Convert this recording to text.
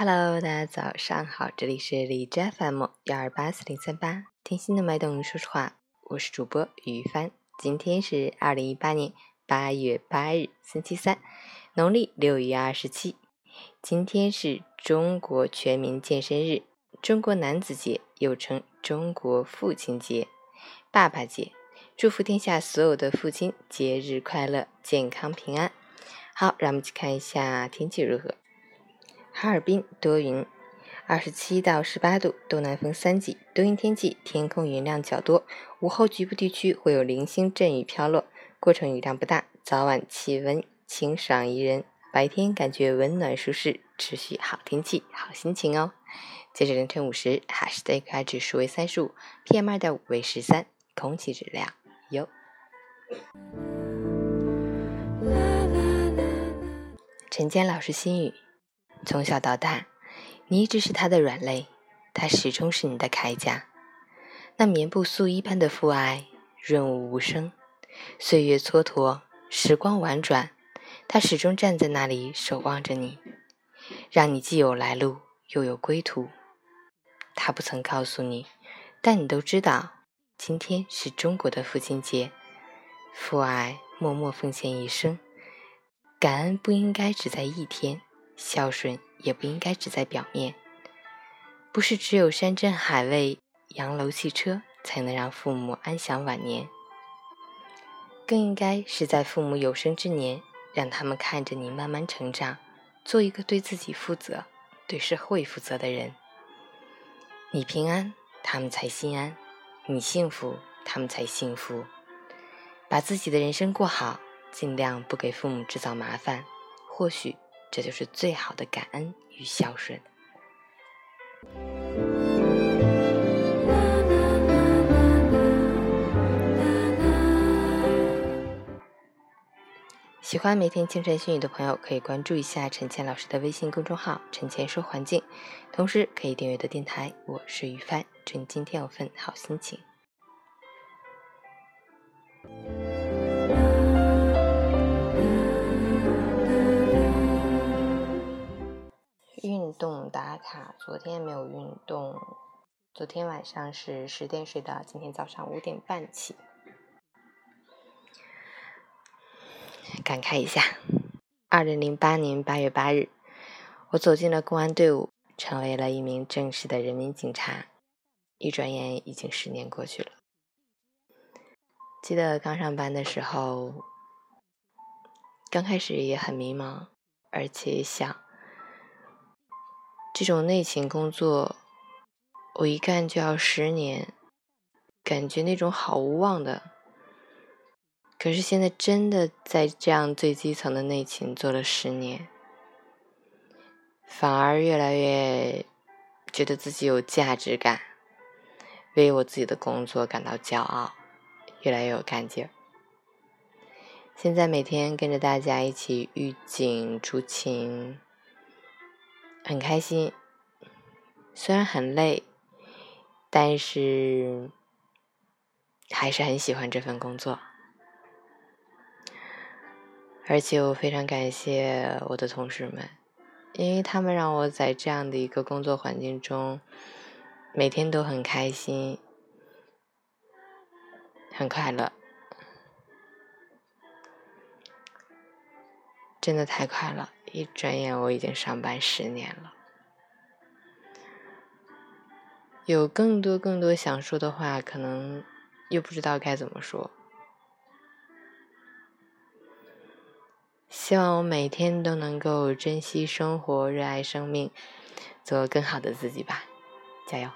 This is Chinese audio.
Hello，大家早上好，这里是荔枝 FM 幺二八四零三八，听心的脉动，说实话，我是主播于帆。今天是二零一八年八月八日，星期三，农历六月二十七。今天是中国全民健身日，中国男子节，又称中国父亲节、爸爸节。祝福天下所有的父亲节日快乐，健康平安。好，让我们去看一下天气如何。哈尔滨多云，二十七到十八度，东南风三级，多云天气，天空云量较多，午后局部地区会有零星阵雨飘落，过程雨量不大，早晚气温清爽宜人，白天感觉温暖舒适，持续好天气，好心情哦。截止凌晨五时，哈市的 AQI 指数为三十五，PM 二点五为十三，空气质量优。陈坚老师心语。从小到大，你一直是他的软肋，他始终是你的铠甲。那棉布素衣般的父爱，润物无声。岁月蹉跎，时光婉转，他始终站在那里守望着你，让你既有来路，又有归途。他不曾告诉你，但你都知道，今天是中国的父亲节。父爱默默奉献一生，感恩不应该只在一天。孝顺也不应该只在表面，不是只有山珍海味、洋楼汽车才能让父母安享晚年，更应该是在父母有生之年，让他们看着你慢慢成长，做一个对自己负责、对社会负责的人。你平安，他们才心安；你幸福，他们才幸福。把自己的人生过好，尽量不给父母制造麻烦，或许。这就是最好的感恩与孝顺。喜欢每天清晨心语的朋友，可以关注一下陈倩老师的微信公众号“陈倩说环境”，同时可以订阅的电台。我是于帆，祝你今天有份好心情。运动打卡，昨天没有运动。昨天晚上是十点睡的，今天早上五点半起。感慨一下，二零零八年八月八日，我走进了公安队伍，成为了一名正式的人民警察。一转眼已经十年过去了。记得刚上班的时候，刚开始也很迷茫，而且想。这种内勤工作，我一干就要十年，感觉那种好无望的。可是现在真的在这样最基层的内勤做了十年，反而越来越觉得自己有价值感，为我自己的工作感到骄傲，越来越有干劲。现在每天跟着大家一起预警出勤。很开心，虽然很累，但是还是很喜欢这份工作。而且我非常感谢我的同事们，因为他们让我在这样的一个工作环境中，每天都很开心，很快乐，真的太快了。一转眼，我已经上班十年了。有更多更多想说的话，可能又不知道该怎么说。希望我每天都能够珍惜生活，热爱生命，做更好的自己吧，加油！